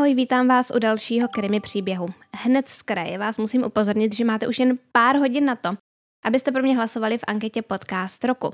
Ahoj, vítám vás u dalšího krimi příběhu. Hned z kraje vás musím upozornit, že máte už jen pár hodin na to, abyste pro mě hlasovali v anketě Podcast roku.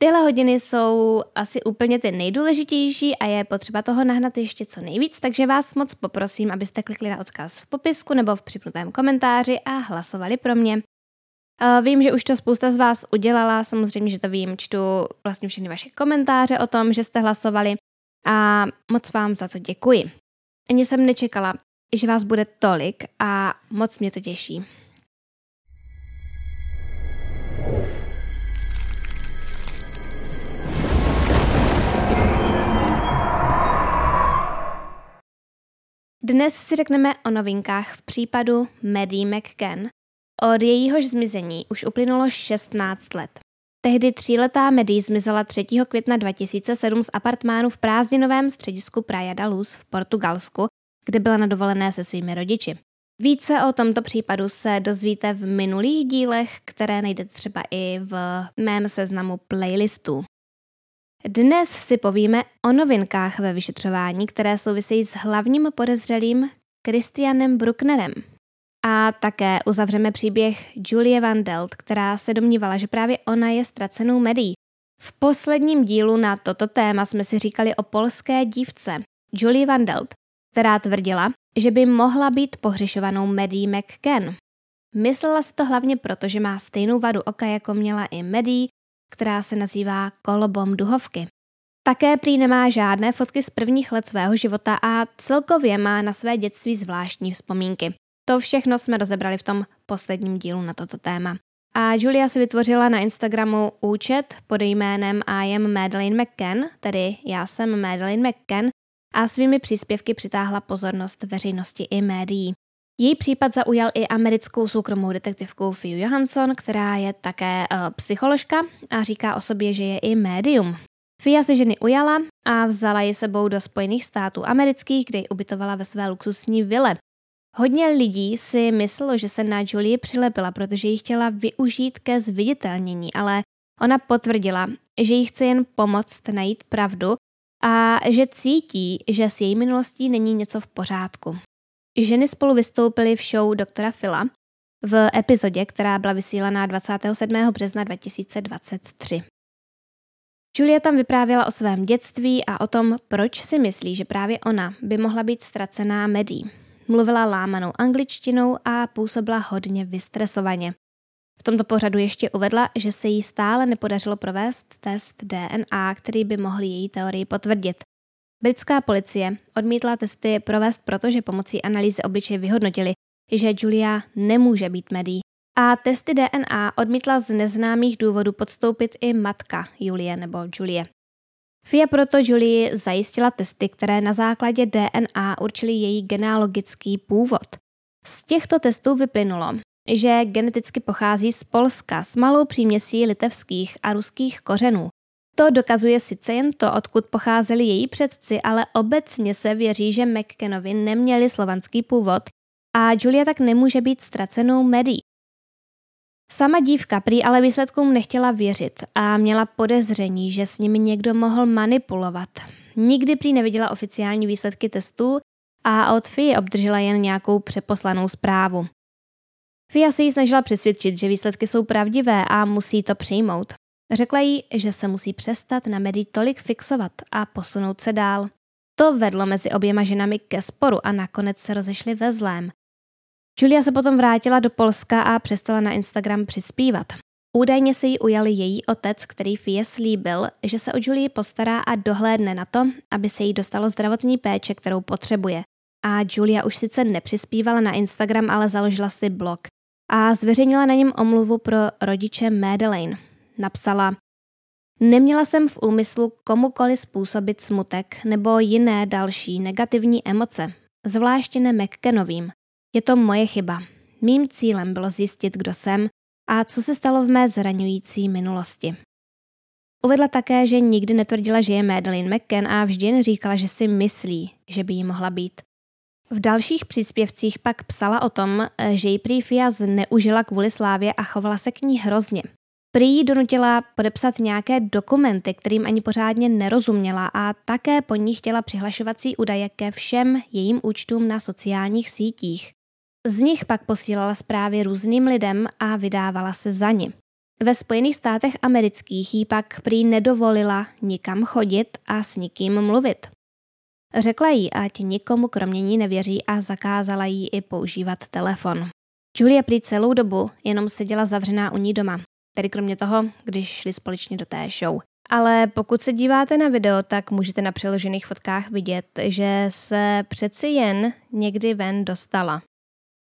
Tyhle hodiny jsou asi úplně ty nejdůležitější a je potřeba toho nahnat ještě co nejvíc, takže vás moc poprosím, abyste klikli na odkaz v popisku nebo v připnutém komentáři a hlasovali pro mě. Vím, že už to spousta z vás udělala, samozřejmě, že to vím, čtu vlastně všechny vaše komentáře o tom, že jste hlasovali a moc vám za to děkuji. Ani jsem nečekala, že vás bude tolik a moc mě to těší. Dnes si řekneme o novinkách v případu Maddie McCann. Od jejíhož zmizení už uplynulo 16 let. Tehdy tříletá Maddie zmizela 3. května 2007 z apartmánu v prázdninovém středisku Praia da Luz v Portugalsku, kde byla na dovolené se svými rodiči. Více o tomto případu se dozvíte v minulých dílech, které najdete třeba i v mém seznamu playlistů. Dnes si povíme o novinkách ve vyšetřování, které souvisejí s hlavním podezřelým Christianem Brucknerem. A také uzavřeme příběh Julie Van Delt, která se domnívala, že právě ona je ztracenou médií. V posledním dílu na toto téma jsme si říkali o polské dívce Julie Van Delt, která tvrdila, že by mohla být pohřešovanou Maddie McCann. Myslela si to hlavně proto, že má stejnou vadu oka, jako měla i Maddie, která se nazývá kolobom duhovky. Také prý nemá žádné fotky z prvních let svého života a celkově má na své dětství zvláštní vzpomínky. To všechno jsme rozebrali v tom posledním dílu na toto téma. A Julia si vytvořila na Instagramu účet pod jménem I am Madeleine McCann, tedy já jsem Madeleine McCann, a svými příspěvky přitáhla pozornost veřejnosti i médií. Její případ zaujal i americkou soukromou detektivku Fiu Johansson, která je také uh, psycholožka a říká o sobě, že je i médium. Fia si ženy ujala a vzala ji sebou do Spojených států amerických, kde ji ubytovala ve své luxusní vile. Hodně lidí si myslelo, že se na Julie přilepila, protože ji chtěla využít ke zviditelnění, ale ona potvrdila, že jí chce jen pomoct najít pravdu a že cítí, že s její minulostí není něco v pořádku. Ženy spolu vystoupily v show doktora Phila v epizodě, která byla vysílaná 27. března 2023. Julia tam vyprávěla o svém dětství a o tom, proč si myslí, že právě ona by mohla být ztracená medí. Mluvila lámanou angličtinou a působila hodně vystresovaně. V tomto pořadu ještě uvedla, že se jí stále nepodařilo provést test DNA, který by mohl její teorii potvrdit. Britská policie odmítla testy provést, protože pomocí analýzy obličeje vyhodnotili, že Julia nemůže být medí. A testy DNA odmítla z neznámých důvodů podstoupit i matka Julie nebo Julie. FIA proto Julie zajistila testy, které na základě DNA určily její genealogický původ. Z těchto testů vyplynulo, že geneticky pochází z Polska s malou příměsí litevských a ruských kořenů. To dokazuje sice jen to, odkud pocházeli její předci, ale obecně se věří, že McKenovi neměli slovanský původ a Julia tak nemůže být ztracenou medí. Sama dívka prý ale výsledkům nechtěla věřit a měla podezření, že s nimi někdo mohl manipulovat. Nikdy prý neviděla oficiální výsledky testů a od Fii obdržela jen nějakou přeposlanou zprávu. Fia se jí snažila přesvědčit, že výsledky jsou pravdivé a musí to přijmout. Řekla jí, že se musí přestat na médii tolik fixovat a posunout se dál. To vedlo mezi oběma ženami ke sporu a nakonec se rozešli ve zlém. Julia se potom vrátila do Polska a přestala na Instagram přispívat. Údajně se jí ujali její otec, který Fie slíbil, že se o Julii postará a dohlédne na to, aby se jí dostalo zdravotní péče, kterou potřebuje. A Julia už sice nepřispívala na Instagram, ale založila si blog a zveřejnila na něm omluvu pro rodiče Madeleine. Napsala, Neměla jsem v úmyslu komukoli způsobit smutek nebo jiné další negativní emoce, zvláště ne McKenovým. Je to moje chyba. Mým cílem bylo zjistit, kdo jsem a co se stalo v mé zraňující minulosti. Uvedla také, že nikdy netvrdila, že je Madeleine McCann a vždy jen říkala, že si myslí, že by jí mohla být. V dalších příspěvcích pak psala o tom, že ji prý Fia zneužila kvůli slávě a chovala se k ní hrozně. Prý donutila podepsat nějaké dokumenty, kterým ani pořádně nerozuměla a také po ní chtěla přihlašovací údaje ke všem jejím účtům na sociálních sítích. Z nich pak posílala zprávy různým lidem a vydávala se za ně. Ve Spojených státech amerických jí pak prý nedovolila nikam chodit a s nikým mluvit. Řekla jí, ať nikomu kromě ní nevěří a zakázala jí i používat telefon. Julia prý celou dobu jenom seděla zavřená u ní doma, tedy kromě toho, když šli společně do té show. Ale pokud se díváte na video, tak můžete na přeložených fotkách vidět, že se přeci jen někdy ven dostala.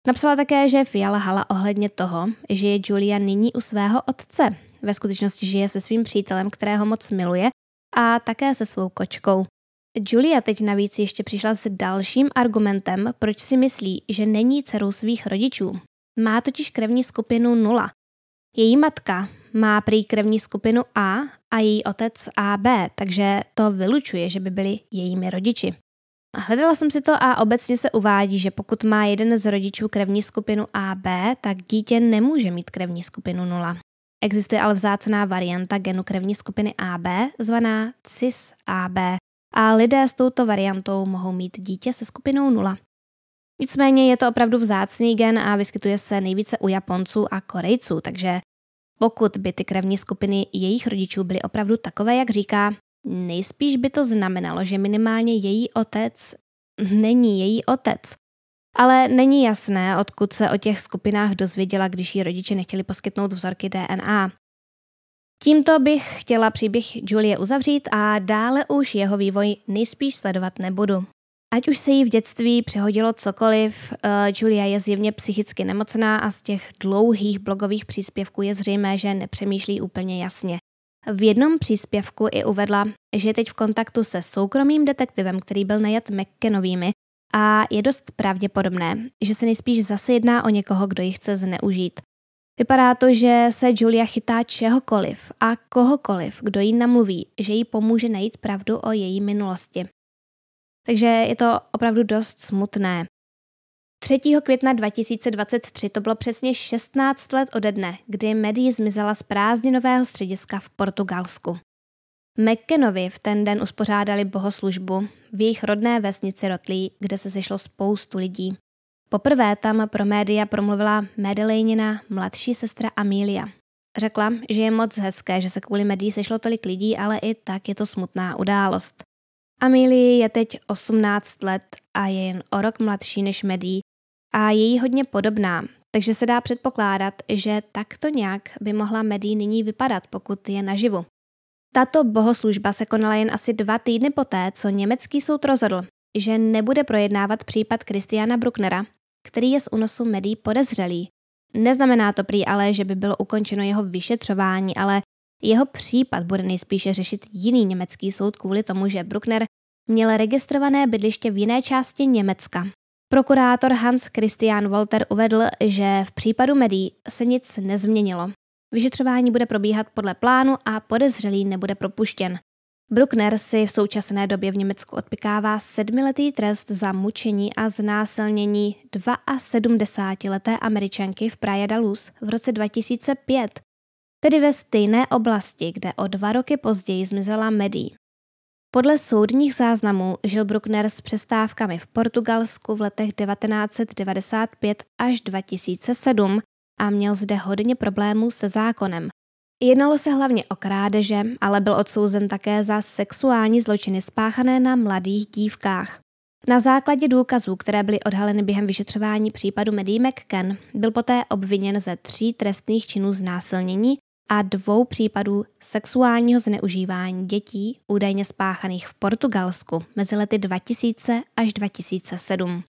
Napsala také, že Fiala hala ohledně toho, že je Julia nyní u svého otce. Ve skutečnosti žije se svým přítelem, kterého moc miluje, a také se svou kočkou. Julia teď navíc ještě přišla s dalším argumentem, proč si myslí, že není dcerou svých rodičů. Má totiž krevní skupinu 0. Její matka má prý krevní skupinu A a její otec AB, takže to vylučuje, že by byli jejími rodiči. Hledala jsem si to a obecně se uvádí, že pokud má jeden z rodičů krevní skupinu AB, tak dítě nemůže mít krevní skupinu 0. Existuje ale vzácná varianta genu krevní skupiny AB, zvaná cis-AB, a lidé s touto variantou mohou mít dítě se skupinou 0. Nicméně je to opravdu vzácný gen a vyskytuje se nejvíce u Japonců a Korejců, takže pokud by ty krevní skupiny jejich rodičů byly opravdu takové, jak říká, nejspíš by to znamenalo, že minimálně její otec není její otec. Ale není jasné, odkud se o těch skupinách dozvěděla, když jí rodiče nechtěli poskytnout vzorky DNA. Tímto bych chtěla příběh Julie uzavřít a dále už jeho vývoj nejspíš sledovat nebudu. Ať už se jí v dětství přehodilo cokoliv, uh, Julia je zjevně psychicky nemocná a z těch dlouhých blogových příspěvků je zřejmé, že nepřemýšlí úplně jasně. V jednom příspěvku i uvedla, že je teď v kontaktu se soukromým detektivem, který byl najat McKenovými a je dost pravděpodobné, že se nejspíš zase jedná o někoho, kdo ji chce zneužít. Vypadá to, že se Julia chytá čehokoliv a kohokoliv, kdo jí namluví, že jí pomůže najít pravdu o její minulosti. Takže je to opravdu dost smutné. 3. května 2023 to bylo přesně 16 let ode dne, kdy Maddie zmizela z prázdninového střediska v Portugalsku. McKenovi v ten den uspořádali bohoslužbu v jejich rodné vesnici Rotley, kde se sešlo spoustu lidí. Poprvé tam pro média promluvila Madelinina mladší sestra Amelia. Řekla, že je moc hezké, že se kvůli médií sešlo tolik lidí, ale i tak je to smutná událost. Amelie je teď 18 let a je jen o rok mladší než Medí a je jí hodně podobná, takže se dá předpokládat, že takto nějak by mohla Medí nyní vypadat, pokud je naživu. Tato bohoslužba se konala jen asi dva týdny poté, co německý soud rozhodl, že nebude projednávat případ Christiana Brucknera, který je z unosu Medí podezřelý. Neznamená to prý ale, že by bylo ukončeno jeho vyšetřování, ale jeho případ bude nejspíše řešit jiný německý soud kvůli tomu, že Bruckner měl registrované bydliště v jiné části Německa. Prokurátor Hans Christian Wolter uvedl, že v případu Medí se nic nezměnilo. Vyšetřování bude probíhat podle plánu a podezřelý nebude propuštěn. Bruckner si v současné době v Německu odpikává sedmiletý trest za mučení a znásilnění 72-leté američanky v Praia da Luz v roce 2005 tedy ve stejné oblasti, kde o dva roky později zmizela Medí. Podle soudních záznamů žil Bruckner s přestávkami v Portugalsku v letech 1995 až 2007 a měl zde hodně problémů se zákonem. Jednalo se hlavně o krádeže, ale byl odsouzen také za sexuální zločiny spáchané na mladých dívkách. Na základě důkazů, které byly odhaleny během vyšetřování případu Medí McCann, byl poté obviněn ze tří trestných činů znásilnění a dvou případů sexuálního zneužívání dětí údajně spáchaných v Portugalsku mezi lety 2000 až 2007.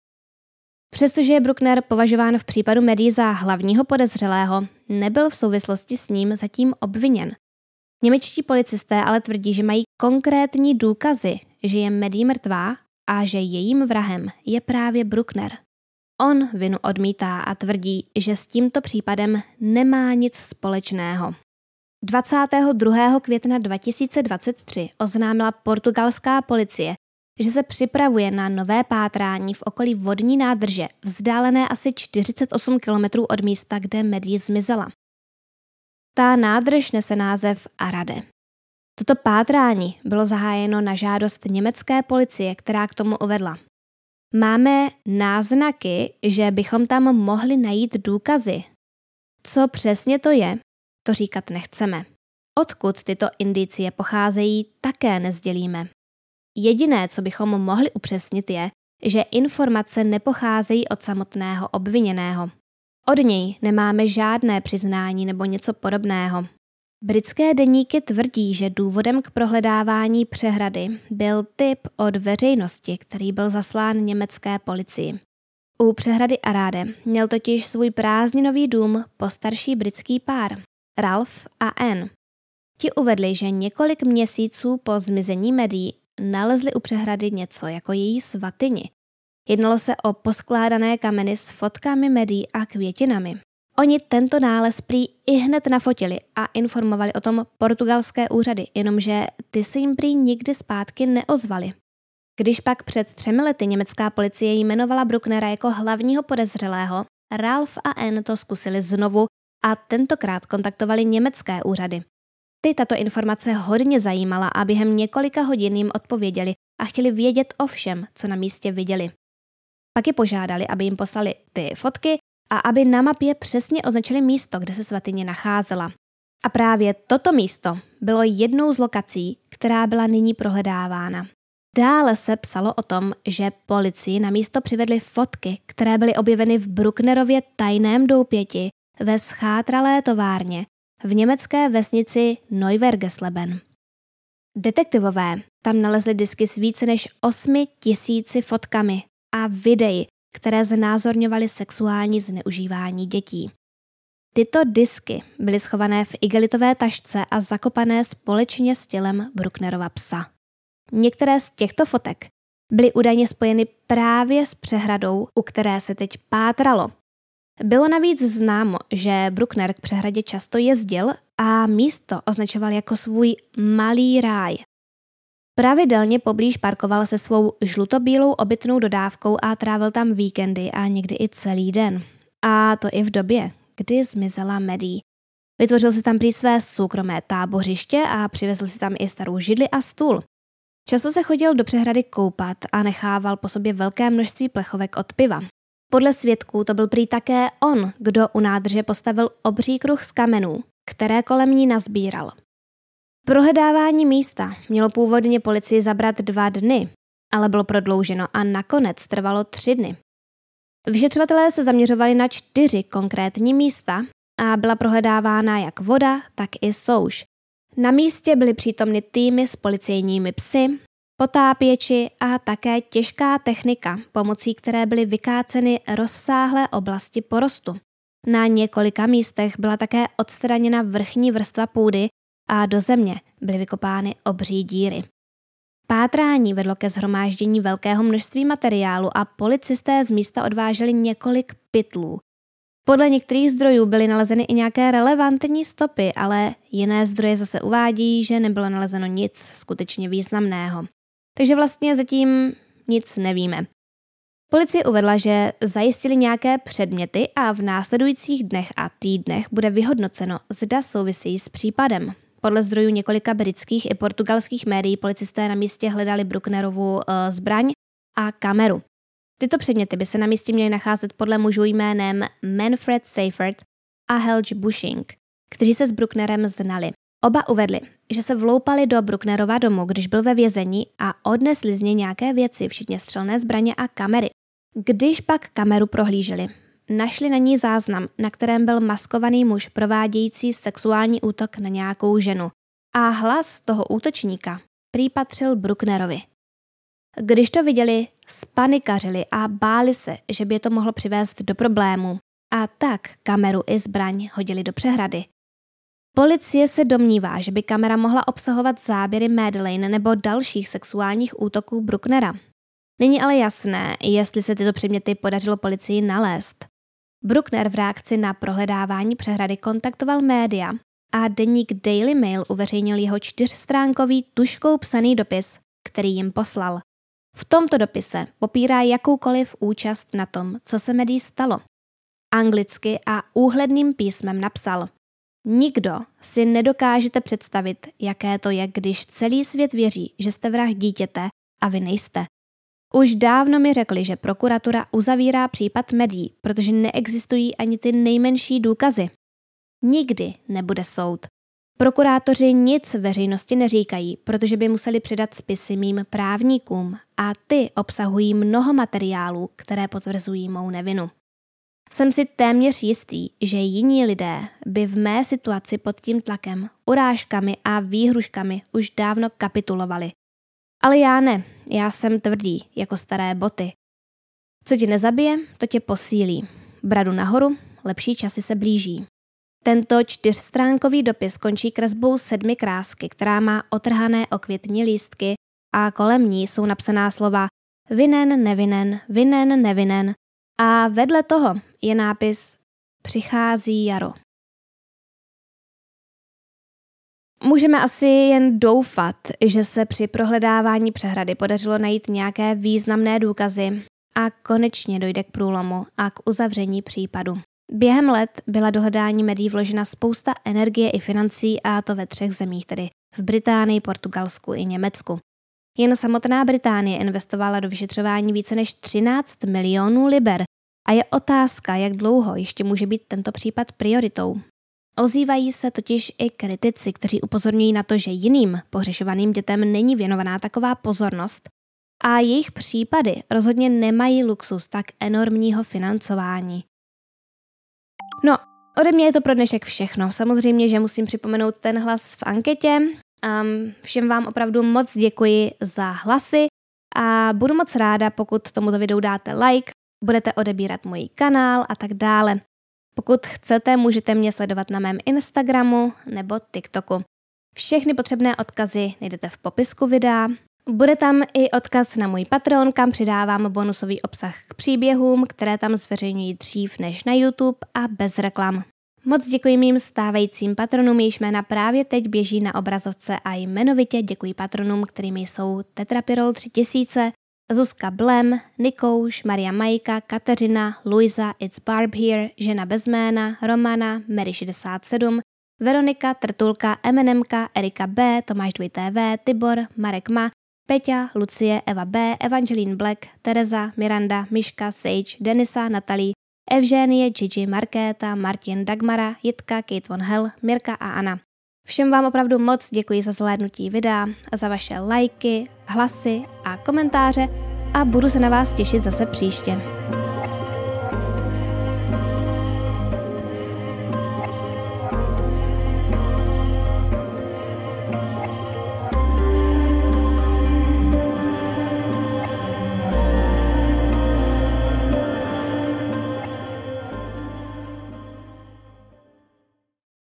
Přestože je Bruckner považován v případu médií za hlavního podezřelého, nebyl v souvislosti s ním zatím obviněn. Němečtí policisté ale tvrdí, že mají konkrétní důkazy, že je Medí mrtvá a že jejím vrahem je právě Bruckner. On vinu odmítá a tvrdí, že s tímto případem nemá nic společného. 22. května 2023 oznámila portugalská policie, že se připravuje na nové pátrání v okolí vodní nádrže, vzdálené asi 48 km od místa, kde Medi zmizela. Ta nádrž nese název Arade. Toto pátrání bylo zahájeno na žádost německé policie, která k tomu uvedla. Máme náznaky, že bychom tam mohli najít důkazy. Co přesně to je, to říkat nechceme. Odkud tyto indicie pocházejí, také nezdělíme. Jediné, co bychom mohli upřesnit, je, že informace nepocházejí od samotného obviněného. Od něj nemáme žádné přiznání nebo něco podobného. Britské deníky tvrdí, že důvodem k prohledávání přehrady byl tip od veřejnosti, který byl zaslán německé policii. U přehrady Aráde měl totiž svůj prázdninový dům postarší britský pár, Ralph a Anne. Ti uvedli, že několik měsíců po zmizení médií nalezli u přehrady něco jako její svatyni. Jednalo se o poskládané kameny s fotkami médií a květinami. Oni tento nález prý i hned nafotili a informovali o tom portugalské úřady, jenomže ty se jim prý nikdy zpátky neozvali. Když pak před třemi lety německá policie jmenovala Brucknera jako hlavního podezřelého, Ralph a Anne to zkusili znovu a tentokrát kontaktovali německé úřady. Ty tato informace hodně zajímala a během několika hodin jim odpověděli a chtěli vědět o všem, co na místě viděli. Pak je požádali, aby jim poslali ty fotky a aby na mapě přesně označili místo, kde se svatyně nacházela. A právě toto místo bylo jednou z lokací, která byla nyní prohledávána. Dále se psalo o tom, že policii na místo přivedly fotky, které byly objeveny v Brucknerově tajném doupěti ve schátralé továrně v německé vesnici Neuwergesleben. Detektivové tam nalezli disky s více než 8 tisíci fotkami a videí, které znázorňovaly sexuální zneužívání dětí. Tyto disky byly schované v igelitové tašce a zakopané společně s tělem Brucknerova psa. Některé z těchto fotek byly údajně spojeny právě s přehradou, u které se teď pátralo. Bylo navíc známo, že Bruckner k přehradě často jezdil a místo označoval jako svůj malý ráj. Pravidelně poblíž parkoval se svou žlutobílou obytnou dodávkou a trávil tam víkendy a někdy i celý den. A to i v době, kdy zmizela Medí. Vytvořil si tam prý své soukromé tábořiště a přivezl si tam i starou židli a stůl. Často se chodil do přehrady koupat a nechával po sobě velké množství plechovek od piva. Podle svědků to byl prý také on, kdo u nádrže postavil obří kruh z kamenů, které kolem ní nazbíral. Prohledávání místa mělo původně policii zabrat dva dny, ale bylo prodlouženo a nakonec trvalo tři dny. Vyšetřovatelé se zaměřovali na čtyři konkrétní místa a byla prohledávána jak voda, tak i souš. Na místě byly přítomny týmy s policejními psy, potápěči a také těžká technika, pomocí které byly vykáceny rozsáhlé oblasti porostu. Na několika místech byla také odstraněna vrchní vrstva půdy a do země byly vykopány obří díry. Pátrání vedlo ke zhromáždění velkého množství materiálu a policisté z místa odváželi několik pytlů. Podle některých zdrojů byly nalezeny i nějaké relevantní stopy, ale jiné zdroje zase uvádí, že nebylo nalezeno nic skutečně významného. Takže vlastně zatím nic nevíme. Policie uvedla, že zajistili nějaké předměty a v následujících dnech a týdnech bude vyhodnoceno, zda souvisí s případem. Podle zdrojů několika britských i portugalských médií policisté na místě hledali Brucknerovu uh, zbraň a kameru. Tyto předměty by se na místě měly nacházet podle mužů jménem Manfred Seifert a Helge Bushing, kteří se s Brucknerem znali. Oba uvedli, že se vloupali do Brucknerova domu, když byl ve vězení a odnesli z něj nějaké věci, včetně střelné zbraně a kamery. Když pak kameru prohlíželi, našli na ní záznam, na kterém byl maskovaný muž provádějící sexuální útok na nějakou ženu. A hlas toho útočníka prý Brucknerovi. Když to viděli, spanikařili a báli se, že by je to mohlo přivést do problému. A tak kameru i zbraň hodili do přehrady. Policie se domnívá, že by kamera mohla obsahovat záběry Madeleine nebo dalších sexuálních útoků Brucknera. Není ale jasné, jestli se tyto předměty podařilo policii nalézt. Bruckner v reakci na prohledávání přehrady kontaktoval média a deník Daily Mail uveřejnil jeho čtyřstránkový tuškou psaný dopis, který jim poslal. V tomto dopise popírá jakoukoliv účast na tom, co se médií stalo. Anglicky a úhledným písmem napsal Nikdo si nedokážete představit, jaké to je, když celý svět věří, že jste vrah dítěte a vy nejste. Už dávno mi řekli, že prokuratura uzavírá případ médií, protože neexistují ani ty nejmenší důkazy. Nikdy nebude soud. Prokurátoři nic veřejnosti neříkají, protože by museli předat spisy mým právníkům a ty obsahují mnoho materiálů, které potvrzují mou nevinu. Jsem si téměř jistý, že jiní lidé by v mé situaci pod tím tlakem, urážkami a výhruškami už dávno kapitulovali. Ale já ne, já jsem tvrdý, jako staré boty. Co ti nezabije, to tě posílí. Bradu nahoru, lepší časy se blíží. Tento čtyřstránkový dopis končí kresbou sedmi krásky, která má otrhané okvětní lístky a kolem ní jsou napsaná slova vinen, nevinen, vinen, nevinen a vedle toho je nápis Přichází jaro. Můžeme asi jen doufat, že se při prohledávání přehrady podařilo najít nějaké významné důkazy a konečně dojde k průlomu a k uzavření případu. Během let byla do hledání médií vložena spousta energie i financí a to ve třech zemích, tedy v Británii, Portugalsku i Německu. Jen samotná Británie investovala do vyšetřování více než 13 milionů liber a je otázka, jak dlouho ještě může být tento případ prioritou. Ozývají se totiž i kritici, kteří upozorňují na to, že jiným pohřešovaným dětem není věnovaná taková pozornost a jejich případy rozhodně nemají luxus tak enormního financování. No, ode mě je to pro dnešek všechno. Samozřejmě, že musím připomenout ten hlas v anketě. Um, všem vám opravdu moc děkuji za hlasy a budu moc ráda, pokud tomuto videu dáte like, budete odebírat můj kanál a tak dále. Pokud chcete, můžete mě sledovat na mém Instagramu nebo TikToku. Všechny potřebné odkazy najdete v popisku videa. Bude tam i odkaz na můj Patreon, kam přidávám bonusový obsah k příběhům, které tam zveřejňují dřív než na YouTube a bez reklam. Moc děkuji mým stávajícím patronům, jejichž jména právě teď běží na obrazovce a jmenovitě děkuji patronům, kterými jsou Tetrapirol 3000, Zuzka Blem, Nikouš, Maria Majka, Kateřina, Luisa, It's Barb Here, Žena bez jména, Romana, Mary 67, Veronika, Trtulka, MNMka, Erika B, Tomáš 2TV, Tibor, Marek Ma, Peťa, Lucie, Eva B, Evangeline Black, Tereza, Miranda, Miška, Sage, Denisa, Natalie, Evženie, Gigi, Markéta, Martin, Dagmara, Jitka, Kate von Hell, Mirka a Anna. Všem vám opravdu moc děkuji za zhlédnutí videa, za vaše lajky, hlasy a komentáře a budu se na vás těšit zase příště.